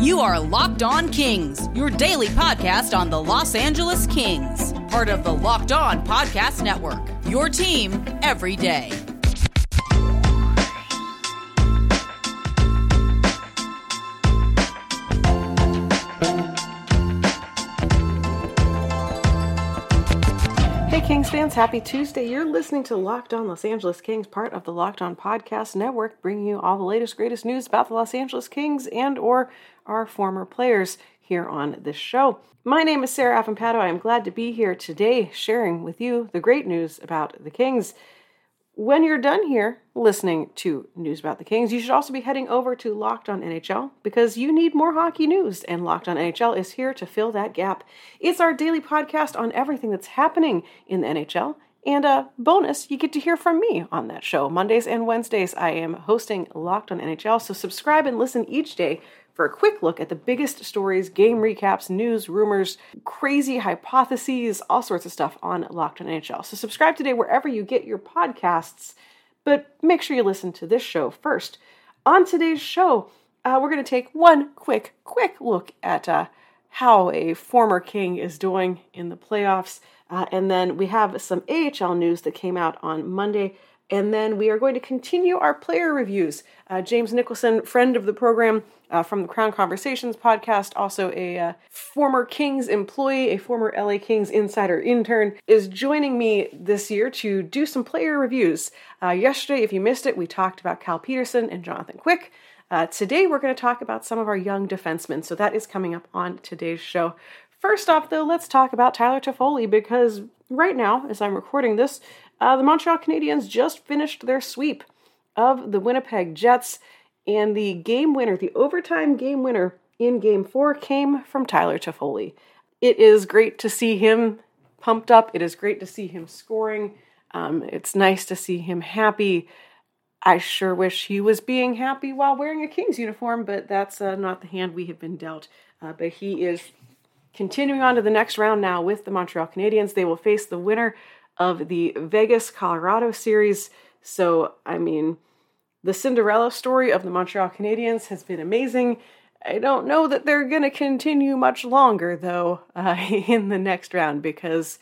You are Locked On Kings, your daily podcast on the Los Angeles Kings, part of the Locked On Podcast Network. Your team every day. Hey Kings fans, happy Tuesday. You're listening to Locked On Los Angeles Kings, part of the Locked On Podcast Network, bringing you all the latest greatest news about the Los Angeles Kings and or our former players here on this show. My name is Sarah Avampato. I am glad to be here today sharing with you the great news about the Kings. When you're done here listening to news about the Kings, you should also be heading over to Locked On NHL because you need more hockey news, and Locked On NHL is here to fill that gap. It's our daily podcast on everything that's happening in the NHL. And a bonus, you get to hear from me on that show. Mondays and Wednesdays, I am hosting Locked on NHL. So subscribe and listen each day for a quick look at the biggest stories, game recaps, news, rumors, crazy hypotheses, all sorts of stuff on Locked on NHL. So subscribe today wherever you get your podcasts, but make sure you listen to this show first. On today's show, uh, we're going to take one quick, quick look at uh, how a former King is doing in the playoffs. Uh, and then we have some AHL news that came out on Monday. And then we are going to continue our player reviews. Uh, James Nicholson, friend of the program uh, from the Crown Conversations podcast, also a uh, former Kings employee, a former LA Kings insider intern, is joining me this year to do some player reviews. Uh, yesterday, if you missed it, we talked about Cal Petersen and Jonathan Quick. Uh, today, we're going to talk about some of our young defensemen, so that is coming up on today's show. First off, though, let's talk about Tyler Toffoli because right now, as I'm recording this, uh, the Montreal Canadiens just finished their sweep of the Winnipeg Jets, and the game winner, the overtime game winner in Game Four, came from Tyler Toffoli. It is great to see him pumped up. It is great to see him scoring. Um, it's nice to see him happy. I sure wish he was being happy while wearing a Kings uniform, but that's uh, not the hand we have been dealt. Uh, but he is continuing on to the next round now with the Montreal Canadiens. They will face the winner of the Vegas Colorado series. So, I mean, the Cinderella story of the Montreal Canadiens has been amazing. I don't know that they're going to continue much longer, though, uh, in the next round because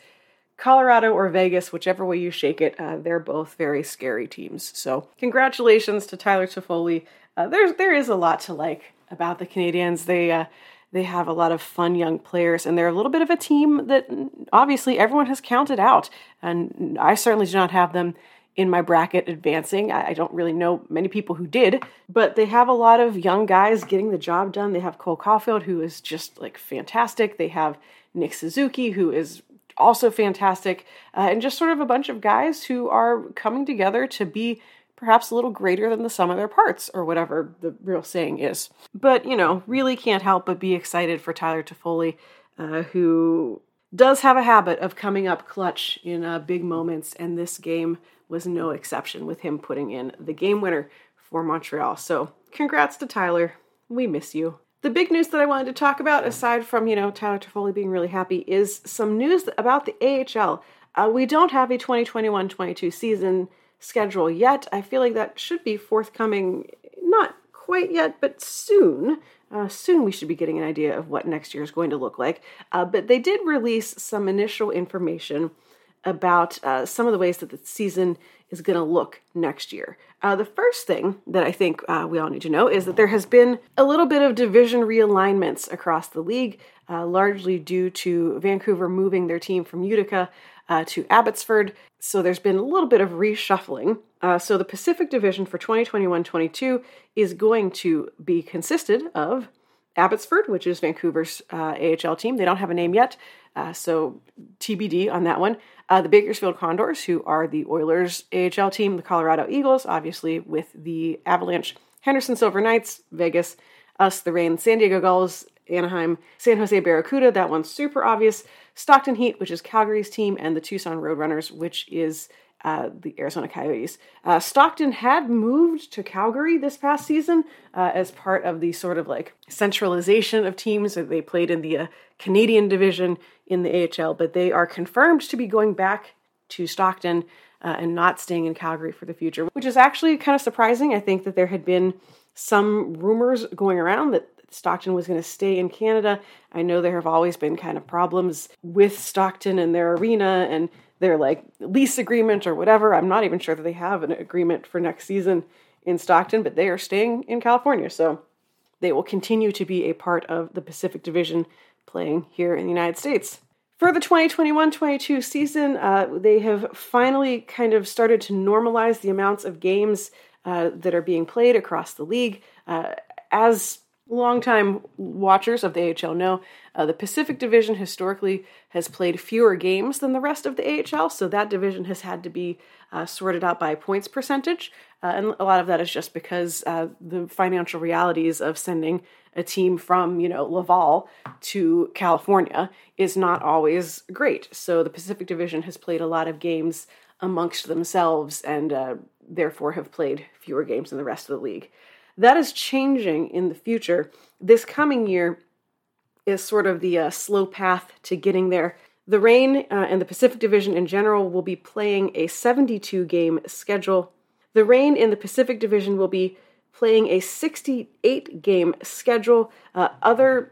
Colorado or Vegas, whichever way you shake it, uh, they're both very scary teams. So, congratulations to Tyler Toffoli. Uh, there's there is a lot to like about the Canadiens. They uh, they have a lot of fun young players, and they're a little bit of a team that obviously everyone has counted out. And I certainly do not have them in my bracket advancing. I don't really know many people who did, but they have a lot of young guys getting the job done. They have Cole Caufield, who is just like fantastic. They have Nick Suzuki, who is also fantastic, uh, and just sort of a bunch of guys who are coming together to be perhaps a little greater than the sum of their parts, or whatever the real saying is. But, you know, really can't help but be excited for Tyler Toffoli, uh, who does have a habit of coming up clutch in uh, big moments, and this game was no exception with him putting in the game winner for Montreal. So, congrats to Tyler. We miss you. The big news that I wanted to talk about, aside from, you know, Tyler Toffoli being really happy, is some news about the AHL. Uh, we don't have a 2021 22 season schedule yet. I feel like that should be forthcoming, not quite yet, but soon. Uh, soon we should be getting an idea of what next year is going to look like. Uh, but they did release some initial information about uh, some of the ways that the season is going to look next year. Uh, the first thing that I think uh, we all need to know is that there has been a little bit of division realignments across the league, uh, largely due to Vancouver moving their team from Utica uh, to Abbotsford. So there's been a little bit of reshuffling. Uh, so the Pacific Division for 2021 22 is going to be consisted of Abbotsford, which is Vancouver's uh, AHL team. They don't have a name yet, uh, so TBD on that one. Uh, the Bakersfield Condors, who are the Oilers AHL team, the Colorado Eagles, obviously with the Avalanche, Henderson Silver Knights, Vegas, us, the Reign, San Diego Gulls, Anaheim, San Jose Barracuda. That one's super obvious. Stockton Heat, which is Calgary's team, and the Tucson Roadrunners, which is uh, the Arizona Coyotes. Uh, Stockton had moved to Calgary this past season uh, as part of the sort of like centralization of teams. They played in the uh, Canadian division in the AHL, but they are confirmed to be going back to Stockton uh, and not staying in Calgary for the future, which is actually kind of surprising. I think that there had been some rumors going around that Stockton was going to stay in Canada. I know there have always been kind of problems with Stockton and their arena and their like lease agreement or whatever. I'm not even sure that they have an agreement for next season in Stockton, but they are staying in California. So they will continue to be a part of the Pacific Division playing here in the United States. For the 2021 22 season, uh, they have finally kind of started to normalize the amounts of games uh, that are being played across the league. Uh, as longtime watchers of the AHL know, uh, the Pacific Division historically has played fewer games than the rest of the AHL, so that division has had to be uh, sorted out by points percentage. Uh, and a lot of that is just because uh, the financial realities of sending a team from, you know, Laval to California is not always great. So the Pacific Division has played a lot of games amongst themselves and uh, therefore have played fewer games than the rest of the league. That is changing in the future. This coming year is sort of the uh, slow path to getting there. The Reign uh, and the Pacific Division in general will be playing a 72 game schedule. The Reign in the Pacific Division will be playing a 68 game schedule. Uh, other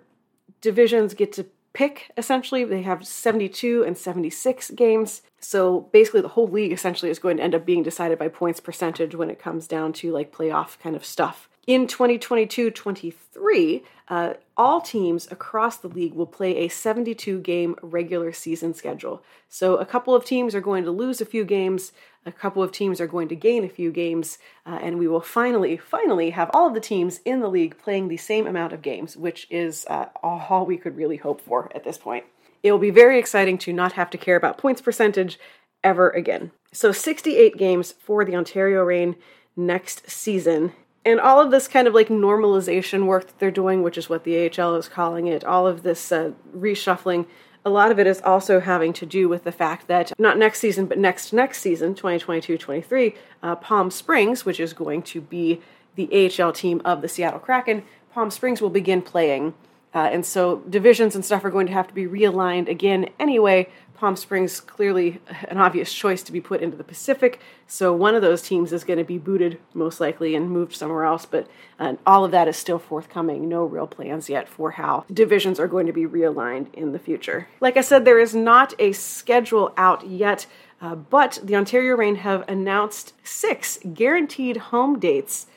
divisions get to pick essentially. They have 72 and 76 games. So basically, the whole league essentially is going to end up being decided by points percentage when it comes down to like playoff kind of stuff. In 2022 23, uh, all teams across the league will play a 72 game regular season schedule. So a couple of teams are going to lose a few games, a couple of teams are going to gain a few games, uh, and we will finally, finally have all of the teams in the league playing the same amount of games, which is uh, all we could really hope for at this point. It will be very exciting to not have to care about points percentage ever again. So 68 games for the Ontario Reign next season and all of this kind of like normalization work that they're doing, which is what the AHL is calling it, all of this uh, reshuffling, a lot of it is also having to do with the fact that not next season, but next next season, 2022-23, uh, Palm Springs, which is going to be the AHL team of the Seattle Kraken, Palm Springs will begin playing. Uh, and so divisions and stuff are going to have to be realigned again anyway Palm Springs clearly an obvious choice to be put into the Pacific, so one of those teams is going to be booted most likely and moved somewhere else. But uh, all of that is still forthcoming. No real plans yet for how divisions are going to be realigned in the future. Like I said, there is not a schedule out yet. Uh, but the Ontario Reign have announced six guaranteed home dates,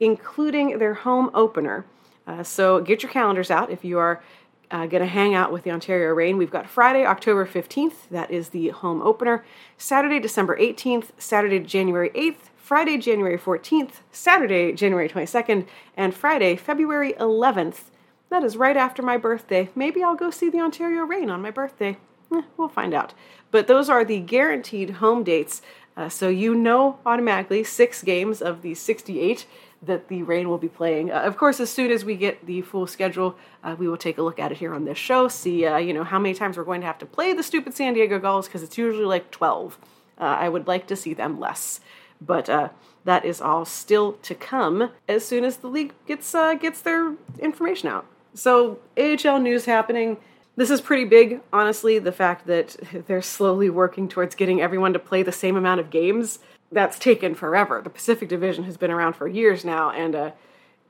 including their home opener. Uh, so get your calendars out if you are uh, going to hang out with the Ontario Reign. We've got Friday, October 15th, that is the home opener, Saturday, December 18th, Saturday, January 8th, Friday, January 14th, Saturday, January 22nd, and Friday, February 11th. That is right after my birthday. Maybe I'll go see the Ontario Reign on my birthday. Eh, we'll find out. But those are the guaranteed home dates. Uh, so you know automatically six games of the 68 that the Reign will be playing. Uh, of course, as soon as we get the full schedule, uh, we will take a look at it here on this show, see uh, you know how many times we're going to have to play the stupid San Diego Gulls because it's usually like twelve. Uh, I would like to see them less, but uh, that is all still to come as soon as the league gets uh, gets their information out. So AHL news happening. This is pretty big, honestly. The fact that they're slowly working towards getting everyone to play the same amount of games that's taken forever. The Pacific Division has been around for years now, and uh,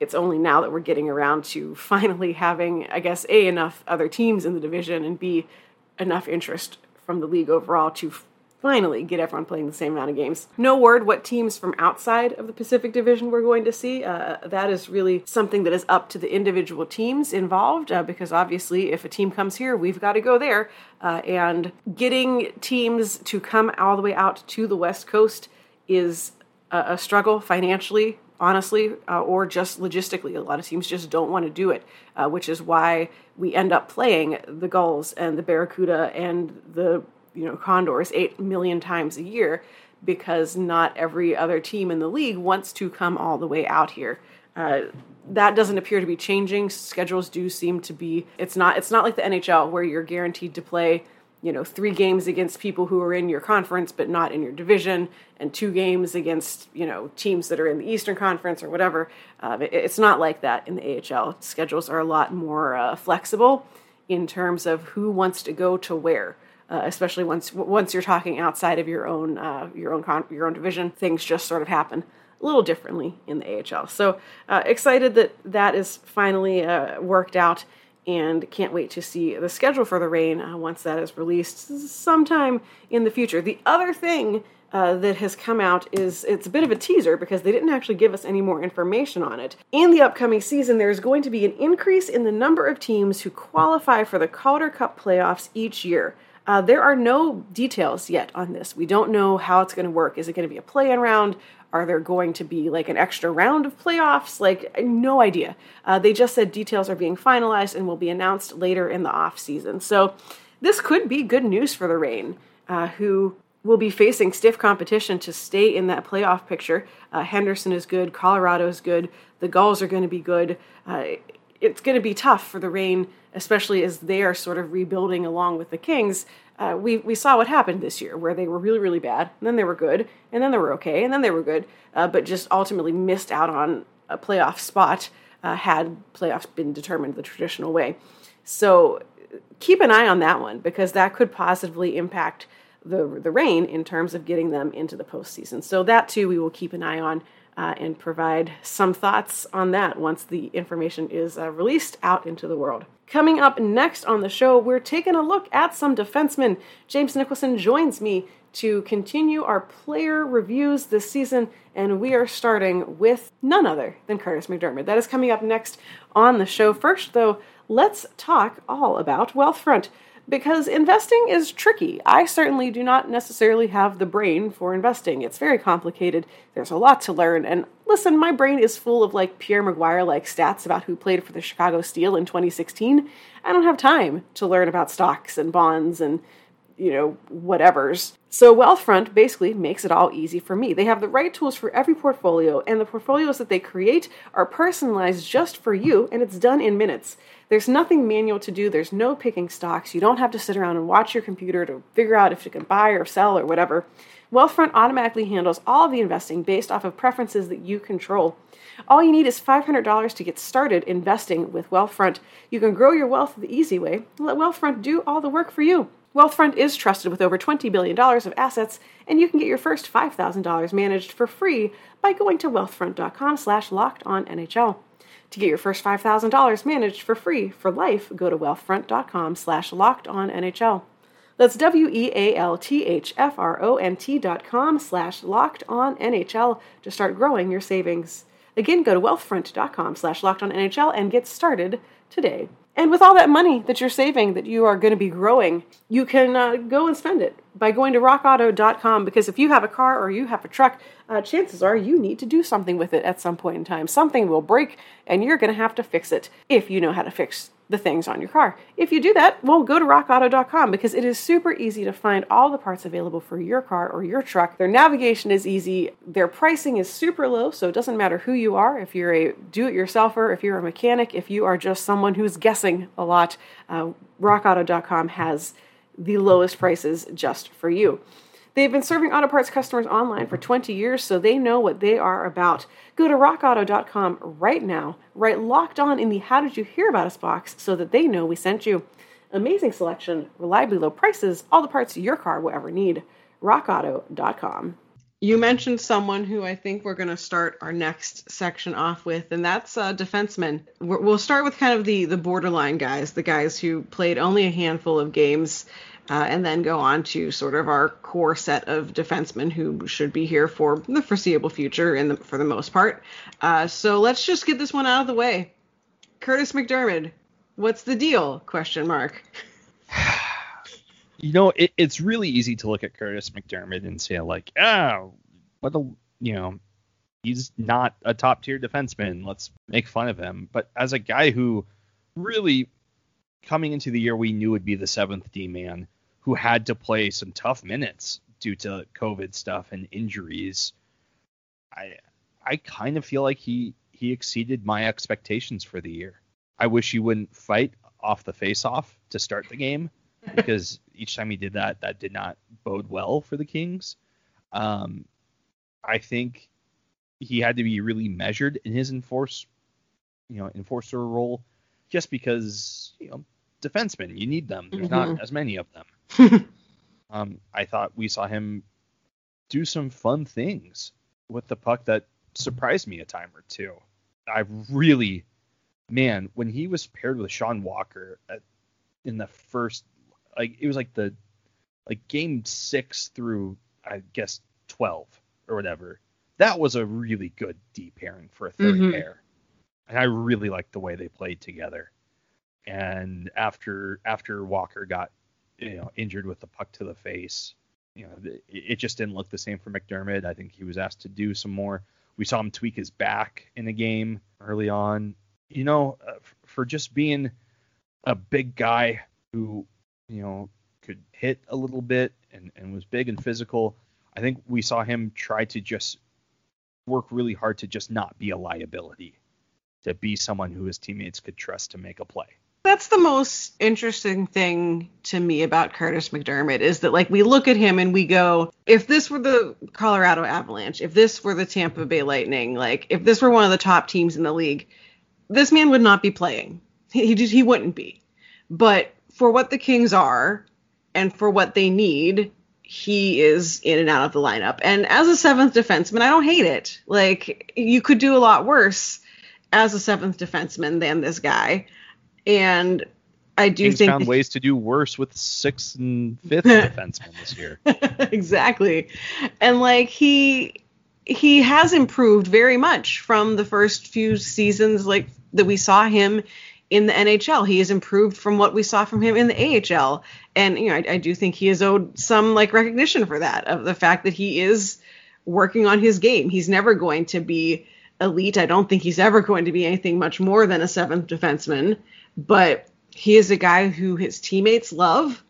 it's only now that we're getting around to finally having, I guess, a enough other teams in the division and b enough interest from the league overall to finally get everyone playing the same amount of games. No word what teams from outside of the Pacific Division we're going to see. Uh, that is really something that is up to the individual teams involved uh, because obviously, if a team comes here, we've got to go there. Uh, and getting teams to come all the way out to the West Coast is a, a struggle financially, honestly, uh, or just logistically. A lot of teams just don't want to do it, uh, which is why we end up playing the Gulls and the Barracuda and the you know Condors eight million times a year because not every other team in the league wants to come all the way out here. Uh, that doesn't appear to be changing. Schedules do seem to be. It's not. It's not like the NHL where you're guaranteed to play you know three games against people who are in your conference but not in your division and two games against you know teams that are in the eastern conference or whatever uh, it, it's not like that in the ahl schedules are a lot more uh, flexible in terms of who wants to go to where uh, especially once once you're talking outside of your own uh, your own con- your own division things just sort of happen a little differently in the AHL. So uh, excited that that is finally uh, worked out and can't wait to see the schedule for the Reign uh, once that is released sometime in the future. The other thing uh, that has come out is it's a bit of a teaser because they didn't actually give us any more information on it. In the upcoming season, there's going to be an increase in the number of teams who qualify for the Calder Cup playoffs each year. Uh, there are no details yet on this. We don't know how it's going to work. Is it going to be a play in round? Are there going to be like an extra round of playoffs? Like, no idea. Uh, they just said details are being finalized and will be announced later in the off season. So, this could be good news for the Reign, uh, who will be facing stiff competition to stay in that playoff picture. Uh, Henderson is good, Colorado is good, the Gulls are going to be good. Uh, it's going to be tough for the Reign, especially as they are sort of rebuilding along with the Kings uh, we, we saw what happened this year, where they were really, really bad, and then they were good, and then they were okay, and then they were good, uh, but just ultimately missed out on a playoff spot uh, had playoffs been determined the traditional way. So keep an eye on that one because that could positively impact the the Reign in terms of getting them into the postseason. So that too, we will keep an eye on. Uh, and provide some thoughts on that once the information is uh, released out into the world. Coming up next on the show, we're taking a look at some defensemen. James Nicholson joins me to continue our player reviews this season, and we are starting with none other than Kurtis MacDermid. That is coming up next on the show. First, though, let's talk all about Wealthfront because investing is tricky. I certainly do not necessarily have the brain for investing. It's very complicated. There's a lot to learn. And listen, my brain is full of like Pierre McGuire like stats about who played for the Chicago Steel in 2016. I don't have time to learn about stocks and bonds and you know, whatevers. So Wealthfront basically makes it all easy for me. They have the right tools for every portfolio, and the portfolios that they create are personalized just for you, and it's done in minutes. There's nothing manual to do. There's no picking stocks. You don't have to sit around and watch your computer to figure out if you can buy or sell or whatever. Wealthfront automatically handles all of the investing based off of preferences that you control. All you need is $500 to get started investing with Wealthfront. You can grow your wealth the easy way. Let Wealthfront do all the work for you. Wealthfront is trusted with over $20 billion of assets, and you can get your first $5,000 managed for free by going to wealthfront.com slash locked on NHL. To get your first $5,000 managed for free for life, go to wealthfront.com slash locked on NHL. That's W-E-A-L-T-H-F-R-O-N-T dot com slash locked on NHL to start growing your savings. Again, go to wealthfront.com slash locked on NHL and get started today. And with all that money that you're saving that you are going to be growing, you can uh, go and spend it by going to rockauto.com because if you have a car or you have a truck, uh, chances are you need to do something with it at some point in time. Something will break and you're going to have to fix it if you know how to fix the things on your car. If you do that, well, go to rockauto.com because it is super easy to find all the parts available for your car or your truck. Their navigation is easy, their pricing is super low, so it doesn't matter who you are, if you're a do it yourselfer, if you're a mechanic, if you are just someone who's guessing a lot, uh, rockauto.com has the lowest prices just for you. They've been serving auto parts customers online for 20 years, so they know what they are about. Go to rockauto.com right now, write locked on in the How Did You Hear About Us box so that they know we sent you. Amazing selection, reliably low prices, all the parts your car will ever need. RockAuto.com. You mentioned someone who I think we're going to start our next section off with, and that's uh, defensemen. We'll start with kind of the the borderline guys, the guys who played only a handful of games uh, and then go on to sort of our core set of defensemen who should be here for the foreseeable future the, for the most part. Uh, so let's just get this one out of the way. Kurtis MacDermid, what's the deal? Question mark. you know, it, it's really easy to look at Kurtis MacDermid and say like, ah, what a you know, he's not a top tier defenseman. Let's make fun of him. But as a guy who really coming into the year we knew would be the seventh D man, who had to play some tough minutes due to COVID stuff and injuries. I I kind of feel like he he exceeded my expectations for the year. I wish he wouldn't fight off the face-off to start the game because each time he did that, that did not bode well for the Kings. Um, I think he had to be really measured in his enforce, you know, enforcer role, just because you know defensemen you need them. There's mm-hmm. not as many of them. Um, I thought we saw him do some fun things with the puck that surprised me a time or two. I really, man, when he was paired with Sean Walker at, in the first, like it was like the, like game six through I guess twelve or whatever. That was a really good D pairing for a 3rd Mhm. pair, and I really liked the way they played together. And after after Walker got you know injured with the puck to the face, you know it, it just didn't look the same for MacDermid. I think he was asked to do some more. We saw him tweak his back in the game early on. You know, uh, f- for just being a big guy who you know could hit a little bit and, and was big and physical. I think we saw him try to just work really hard to just not be a liability, to be someone who his teammates could trust to make a play. That's the most interesting thing to me about Kurtis MacDermid is that like we look at him and we go, if this were the Colorado Avalanche, if this were the Tampa Bay Lightning, like if this were one of the top teams in the league, this man would not be playing. He just he wouldn't be. But for what the Kings are and for what they need, he is in and out of the lineup. And as a seventh defenseman, I don't hate it. Like you could do a lot worse as a seventh defenseman than this guy. And I do Kings think found ways to do worse with sixth and fifth defensemen this year. exactly. And like he he has improved very much from the first few seasons like that we saw him in the NHL. He has improved from what we saw from him in the AHL. And you know, I, I do think he is owed some like recognition for that of the fact that he is working on his game. He's never going to be elite. I don't think he's ever going to be anything much more than a seventh defenseman, but he is a guy who his teammates love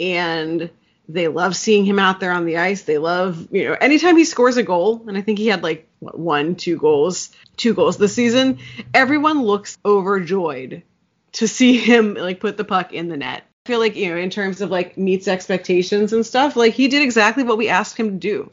and they love seeing him out there on the ice. They love, you know, anytime he scores a goal, and I think he had like what, one, two goals, two goals this season, everyone looks overjoyed to see him like put the puck in the net. I feel like, you know, in terms of like meets expectations and stuff, like he did exactly what we asked him to do,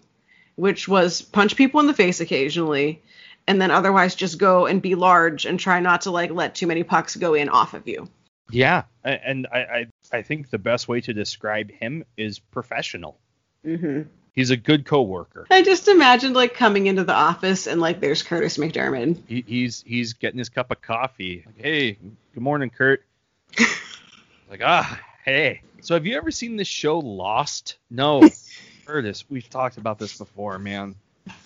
which was punch people in the face occasionally and then otherwise just go and be large and try not to like let too many pucks go in off of you. Yeah, and I, I I think the best way to describe him is professional. Mm-hmm. He's a good coworker. I just imagined like coming into the office and like there's Kurtis MacDermid. He, he's he's getting his cup of coffee. Like, hey, good morning, Kurt. like, ah, hey. So have you ever seen this show Lost? No, Curtis. We've talked about this before, man.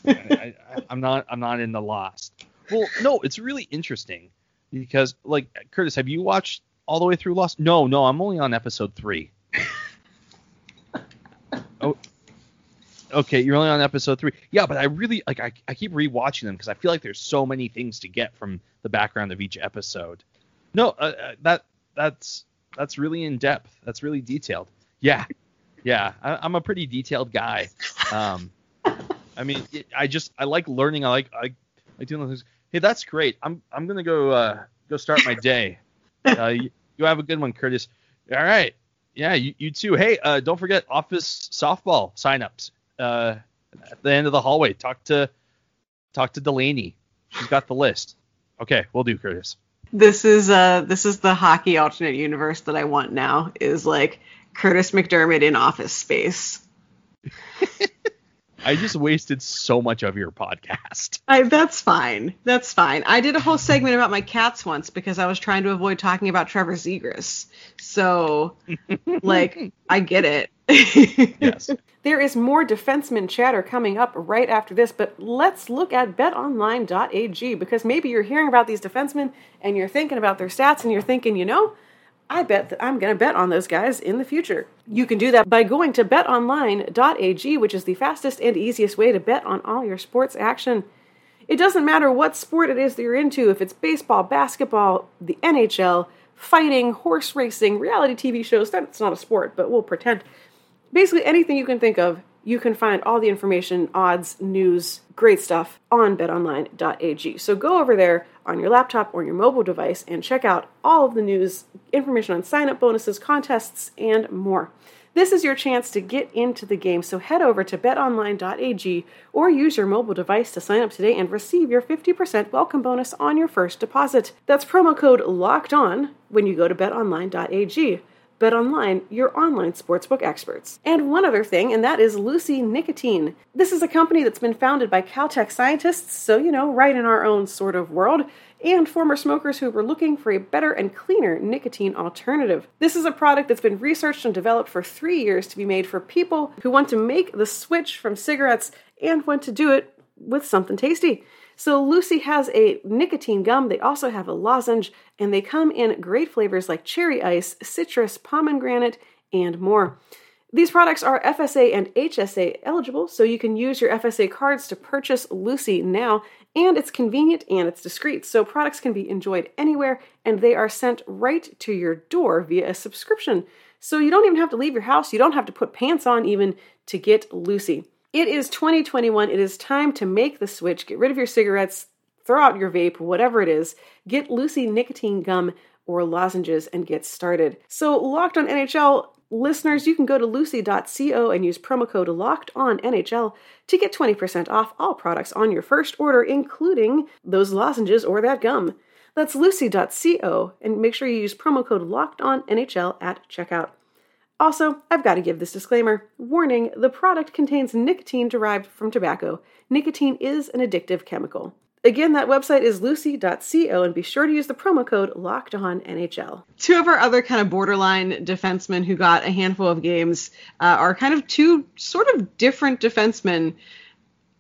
I, I, I'm not I'm not in the Lost. Well, no, it's really interesting because like Curtis, have you watched all the way through Lost? No, no, I'm only on episode three. oh, okay, you're only on episode three. Yeah, but I really like I, I keep rewatching them because I feel like there's so many things to get from the background of each episode. No, uh, uh, that that's that's really in depth. That's really detailed. Yeah, yeah, I, I'm a pretty detailed guy. Um, I mean, it, I just I like learning. I like I like doing those things. Hey, that's great. I'm I'm gonna go uh, go start my day. Uh, you, you have a good one, Curtis. All right. Yeah, you, you too. Hey, uh, don't forget office softball signups. Uh, at the end of the hallway, talk to talk to Delaney. She's got the list. Okay, we'll do, Curtis. This is uh this is the hockey alternate universe that I want now is like Kurtis MacDermid in office space. I just wasted so much of your podcast. I, that's fine. That's fine. I did a whole segment about my cats once because I was trying to avoid talking about Trevor Zegras. So, like, I get it. Yes. There is more defenseman chatter coming up right after this, but let's look at betonline.ag because maybe you're hearing about these defensemen and you're thinking about their stats and you're thinking, you know, I bet that I'm going to bet on those guys in the future. You can do that by going to betonline.ag, which is the fastest and easiest way to bet on all your sports action. It doesn't matter what sport it is that you're into, if it's baseball, basketball, the NHL, fighting, horse racing, reality TV shows, that's not a sport, but we'll pretend. Basically, anything you can think of, you can find all the information, odds, news, great stuff on betonline.ag. So go over there on your laptop or your mobile device and check out all of the news, information on sign up bonuses, contests, and more. This is your chance to get into the game, so head over to betonline.ag or use your mobile device to sign up today and receive your 50% welcome bonus on your first deposit. That's promo code LOCKED ON when you go to betonline.ag. BetOnline, your online sportsbook experts. And one other thing, and that is Lucy Nicotine. This is a company that's been founded by Caltech scientists, so you know, right in our own sort of world, and former smokers who were looking for a better and cleaner nicotine alternative. This is a product that's been researched and developed for three years to be made for people who want to make the switch from cigarettes and want to do it with something tasty. So Lucy has a nicotine gum. They also have a lozenge, and they come in great flavors like cherry ice, citrus, pomegranate, and more. These products are FSA and HSA eligible, so you can use your FSA cards to purchase Lucy now, and it's convenient and it's discreet, so products can be enjoyed anywhere and they are sent right to your door via a subscription. So you don't even have to leave your house, you don't have to put pants on even to get Lucy. It is 2021. It is time to make the switch. Get rid of your cigarettes, throw out your vape, whatever it is. Get Lucy nicotine gum or lozenges and get started. So, Locked on NHL listeners, you can go to lucy.co and use promo code Locked On NHL to get 20% off all products on your first order, including those lozenges or that gum. That's lucy.co and make sure you use promo code Locked On NHL at checkout. Also, I've got to give this disclaimer warning the product contains nicotine derived from tobacco. Nicotine is an addictive chemical. Again, that website is lucy.co and be sure to use the promo code LOCKEDONNHL. Two of our other kind of borderline defensemen who got a handful of games uh, are kind of two sort of different defensemen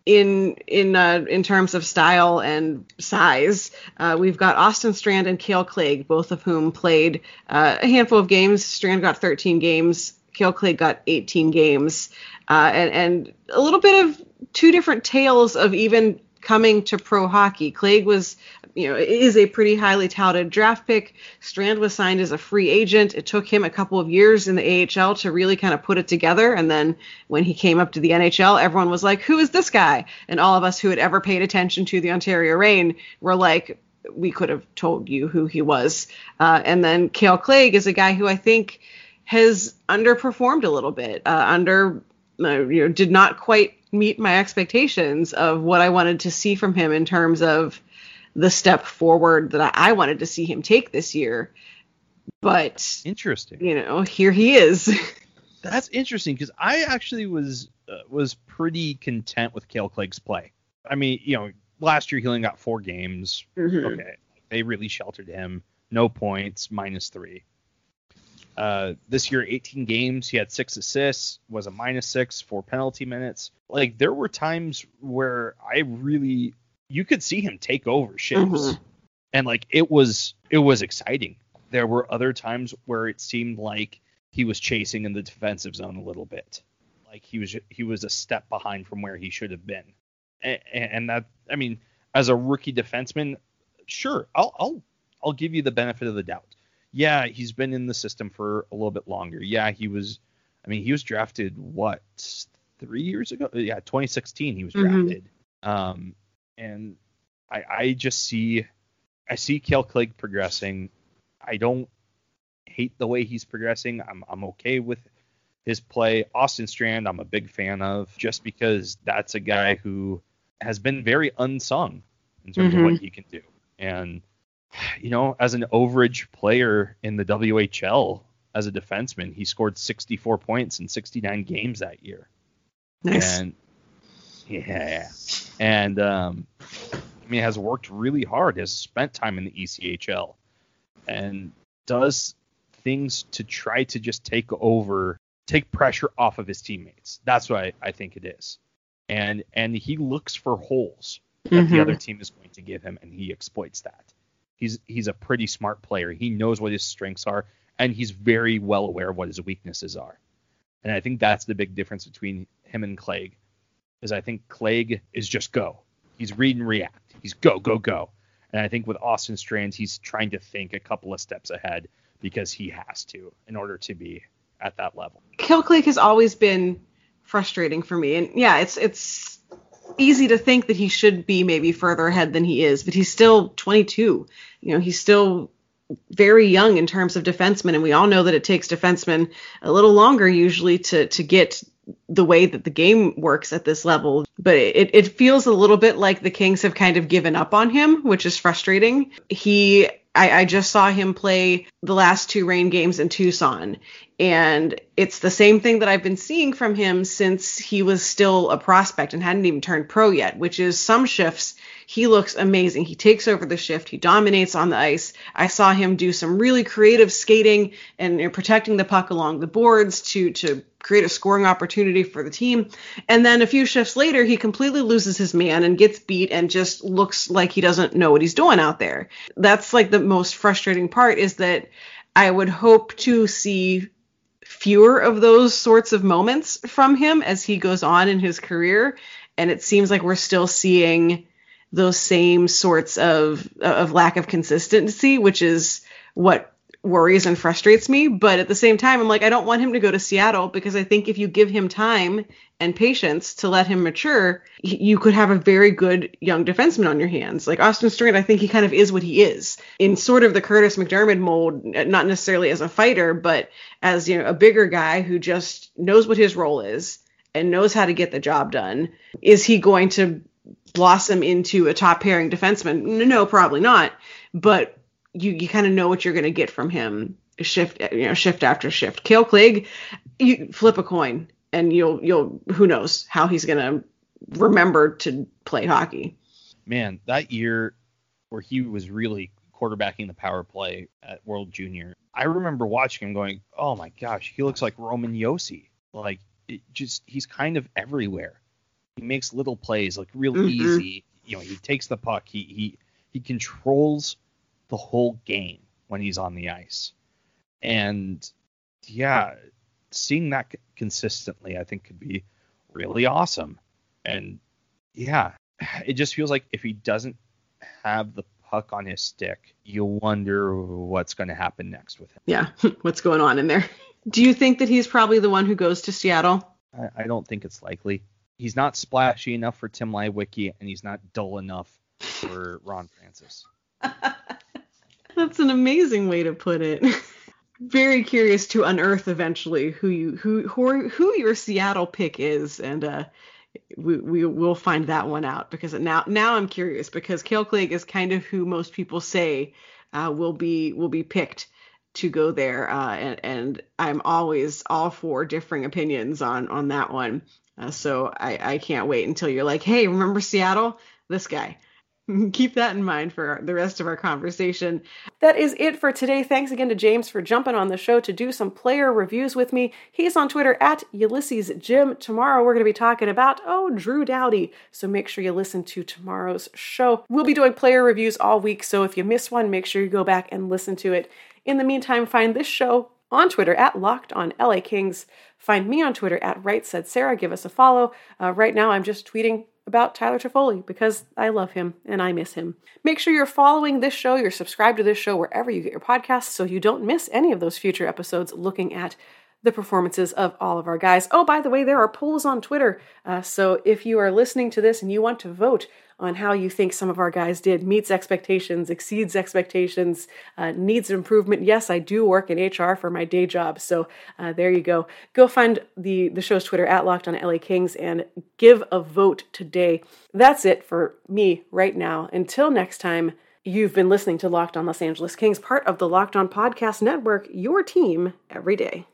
in in uh, in terms of style and size. Uh, we've got Austin Strand and Kale Clague, both of whom played uh, a handful of games. Strand got 13 games. Kale Clague got 18 games, uh, and and a little bit of two different tales of even coming to pro hockey. Clague was, you know, is a pretty highly touted draft pick. Strand was signed as a free agent. It took him a couple of years in the AHL to really kind of put it together. And then when he came up to the NHL, everyone was like, who is this guy? And all of us who had ever paid attention to the Ontario Reign were like, we could have told you who he was. Uh, and then Kale Clague is a guy who I think has underperformed a little bit, uh, under, uh, you know, did not quite meet my expectations of what I wanted to see from him in terms of the step forward that I wanted to see him take this year. But interesting, you know, here he is. That's interesting because I actually was uh, was pretty content with Kale Clague's play. I mean, you know, last year he only got four games. Mm-hmm. Okay, they really sheltered him. No points, minus three. Uh, this year, 18 games, he had six assists, was a minus six, for penalty minutes. Like there were times where I really, you could see him take over shifts, mm-hmm. and like it was, it was exciting. There were other times where it seemed like he was chasing in the defensive zone a little bit, like he was, he was a step behind from where he should have been, and, and that, I mean, as a rookie defenseman, sure, I'll, I'll, I'll give you the benefit of the doubt yeah, he's been in the system for a little bit longer. Yeah, he was. I mean, he was drafted what three years ago? Yeah, 2016 he was mm-hmm. drafted. Mm-hmm. Um, and I I just see I see Kale Clague progressing. I don't hate the way he's progressing. I'm I'm okay with his play. Austin Strand, I'm a big fan of, just because that's a guy who has been very unsung in terms mm-hmm. of what mm-hmm. he can do. And you know, as an overage player in the WHL as a defenseman, he scored 64 points in 69 games that year. Nice. And yeah, and um, I mean, has worked really hard, has spent time in the ECHL, and does things to try to just take over, take pressure off of his teammates. That's what I, I think it is. And and he looks for holes that mm-hmm. the other team is going to give him, and he exploits that. He's he's a pretty smart player. He knows what his strengths are, and he's very well aware of what his weaknesses are. And I think that's the big difference between him and Clague, Is I think Clague is just go. He's read and react. He's go go go. And I think with Austin Strands, he's trying to think a couple of steps ahead because he has to in order to be at that level. Kale Clague has always been frustrating for me, and yeah, it's it's easy to think that he should be maybe further ahead than he is, but he's still 22. You know, he's still very young in terms of defensemen, and we all know that it takes defensemen a little longer usually to to get the way that the game works at this level. But it, it feels a little bit like the Kings have kind of given up on him, which is frustrating. He I, I, just saw him play the last two Reign games in Tucson. And it's the same thing that I've been seeing from him since he was still a prospect and hadn't even turned pro yet, which is some shifts he looks amazing. He takes over the shift. He dominates on the ice. I saw him do some really creative skating and you know, protecting the puck along the boards to to create a scoring opportunity for the team. And then a few shifts later, he completely loses his man and gets beat and just looks like he doesn't know what he's doing out there. That's like the most frustrating part is that I would hope to see fewer of those sorts of moments from him as he goes on in his career. And it seems like we're still seeing those same sorts of of lack of consistency, which is what worries and frustrates me. But at the same time, I'm like, I don't want him to go to Seattle because I think if you give him time and patience to let him mature, you could have a very good young defenseman on your hands. Like Austin Strand, I think he kind of is what he is in sort of the Kurtis MacDermid mold, not necessarily as a fighter, but as you know, a bigger guy who just knows what his role is and knows how to get the job done. Is he going to blossom into a top pairing defenseman? No, probably not. But you you kind of know what you're going to get from him shift you know shift after shift. Kale Clague, you flip a coin and you'll you'll who knows how he's going to remember to play hockey. Man, that year where he was really quarterbacking the power play at World Junior, I remember watching him going, "Oh my gosh, he looks like Roman Josi." Like it just he's kind of everywhere. He makes little plays like real mm-hmm. easy. You know, he takes the puck. He he he controls the whole game when he's on the ice. And yeah, seeing that consistently, I think could be really awesome. And yeah, it just feels like if he doesn't have the puck on his stick, you wonder what's going to happen next with him. Yeah, what's going on in there? Do you think that he's probably the one who goes to Seattle? I, I don't think it's likely he's not splashy enough for Tim Leiweke, and he's not dull enough for Ron Francis. That's an amazing way to put it. Very curious to unearth eventually who you who who, who your Seattle pick is, and uh, we we will find that one out because now now I'm curious because Kale Clague is kind of who most people say uh, will be will be picked to go there, uh, and, and I'm always all for differing opinions on on that one. Uh, so I, I can't wait until you're like, hey, remember Seattle? This guy. Keep that in mind for the rest of our conversation. That is it for today. Thanks again to James for jumping on the show to do some player reviews with me. He's on Twitter at Ulysses Jim. Tomorrow we're going to be talking about, oh, Drew Doughty. So make sure you listen to tomorrow's show. We'll be doing player reviews all week. So if you miss one, make sure you go back and listen to it. In the meantime, find this show on Twitter at Locked on LA Kings. Find me on Twitter at Right Said Sarah. Give us a follow. Uh, right now, I'm just tweeting about Tyler Toffoli because I love him and I miss him. Make sure you're following this show, you're subscribed to this show wherever you get your podcasts so you don't miss any of those future episodes looking at the performances of all of our guys. Oh, by the way, there are polls on Twitter. Uh, so if you are listening to this and you want to vote on how you think some of our guys did, meets expectations, exceeds expectations, uh, needs improvement. Yes, I do work in HR for my day job. So uh, there you go. Go find the, the show's Twitter at Locked on LA Kings and give a vote today. That's it for me right now. Until next time. You've been listening to Locked On Los Angeles Kings, part of the Locked On Podcast Network, your team every day.